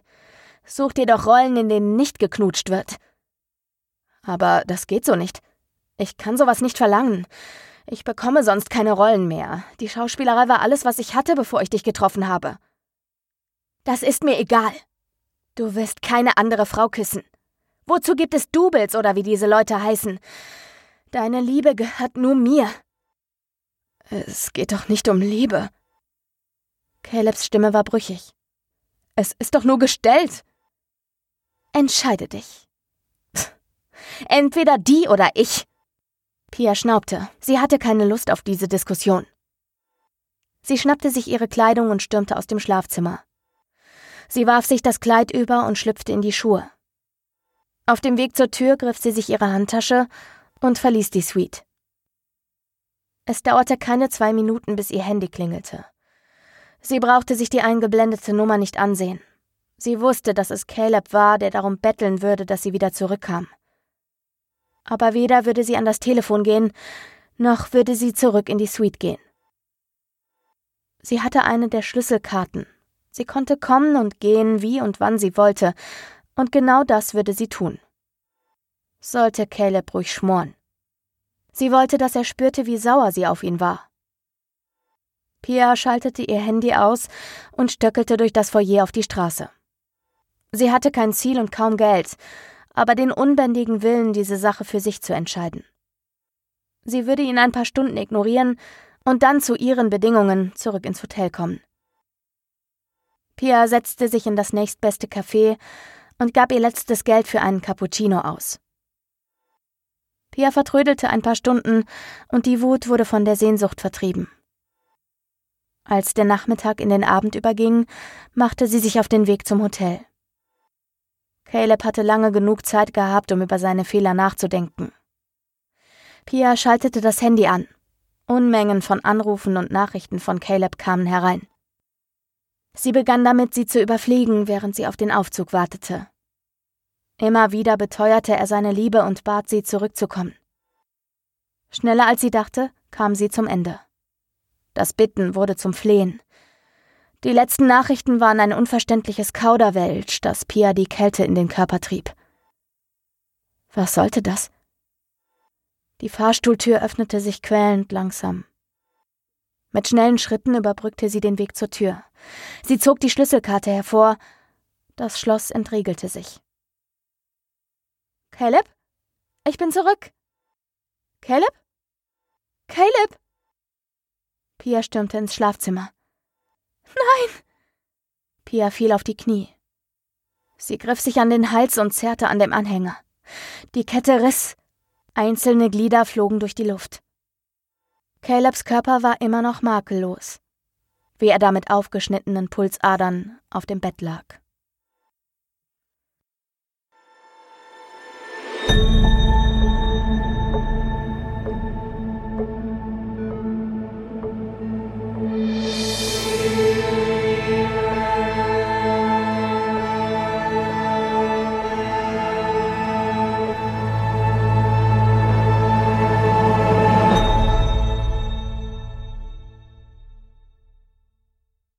Such dir doch Rollen, in denen nicht geknutscht wird. Aber das geht so nicht. Ich kann sowas nicht verlangen. Ich bekomme sonst keine Rollen mehr. Die Schauspielerei war alles, was ich hatte, bevor ich dich getroffen habe. Das ist mir egal. Du wirst keine andere Frau küssen. Wozu gibt es Doubles oder wie diese Leute heißen? Deine Liebe gehört nur mir. Es geht doch nicht um Liebe. Calebs Stimme war brüchig. Es ist doch nur gestellt. Entscheide dich. [laughs] Entweder die oder ich. Pia schnaubte. Sie hatte keine Lust auf diese Diskussion. Sie schnappte sich ihre Kleidung und stürmte aus dem Schlafzimmer. Sie warf sich das Kleid über und schlüpfte in die Schuhe. Auf dem Weg zur Tür griff sie sich ihre Handtasche und verließ die Suite. Es dauerte keine zwei Minuten, bis ihr Handy klingelte. Sie brauchte sich die eingeblendete Nummer nicht ansehen. Sie wusste, dass es Caleb war, der darum betteln würde, dass sie wieder zurückkam. Aber weder würde sie an das Telefon gehen, noch würde sie zurück in die Suite gehen. Sie hatte eine der Schlüsselkarten. Sie konnte kommen und gehen, wie und wann sie wollte, und genau das würde sie tun. Sollte Caleb ruhig schmoren. Sie wollte, dass er spürte, wie sauer sie auf ihn war. Pia schaltete ihr Handy aus und stöckelte durch das Foyer auf die Straße. Sie hatte kein Ziel und kaum Geld, aber den unbändigen Willen, diese Sache für sich zu entscheiden. Sie würde ihn ein paar Stunden ignorieren und dann zu ihren Bedingungen zurück ins Hotel kommen. Pia setzte sich in das nächstbeste Café und gab ihr letztes Geld für einen Cappuccino aus. Pia vertrödelte ein paar Stunden und die Wut wurde von der Sehnsucht vertrieben. Als der Nachmittag in den Abend überging, machte sie sich auf den Weg zum Hotel. Caleb hatte lange genug Zeit gehabt, um über seine Fehler nachzudenken. Pia schaltete das Handy an. Unmengen von Anrufen und Nachrichten von Caleb kamen herein. Sie begann damit, sie zu überfliegen, während sie auf den Aufzug wartete. Immer wieder beteuerte er seine Liebe und bat sie, zurückzukommen. Schneller als sie dachte, kam sie zum Ende. Das Bitten wurde zum Flehen. Die letzten Nachrichten waren ein unverständliches Kauderwelsch, das Pia die Kälte in den Körper trieb. Was sollte das? Die Fahrstuhltür öffnete sich quälend langsam. Mit schnellen Schritten überbrückte sie den Weg zur Tür. Sie zog die Schlüsselkarte hervor. Das Schloss entriegelte sich. Caleb? Ich bin zurück. Caleb? Caleb? Pia stürmte ins Schlafzimmer. Nein! Pia fiel auf die Knie. Sie griff sich an den Hals und zerrte an dem Anhänger. Die Kette riss. Einzelne Glieder flogen durch die Luft. Calebs Körper war immer noch makellos, wie er da mit aufgeschnittenen Pulsadern auf dem Bett lag.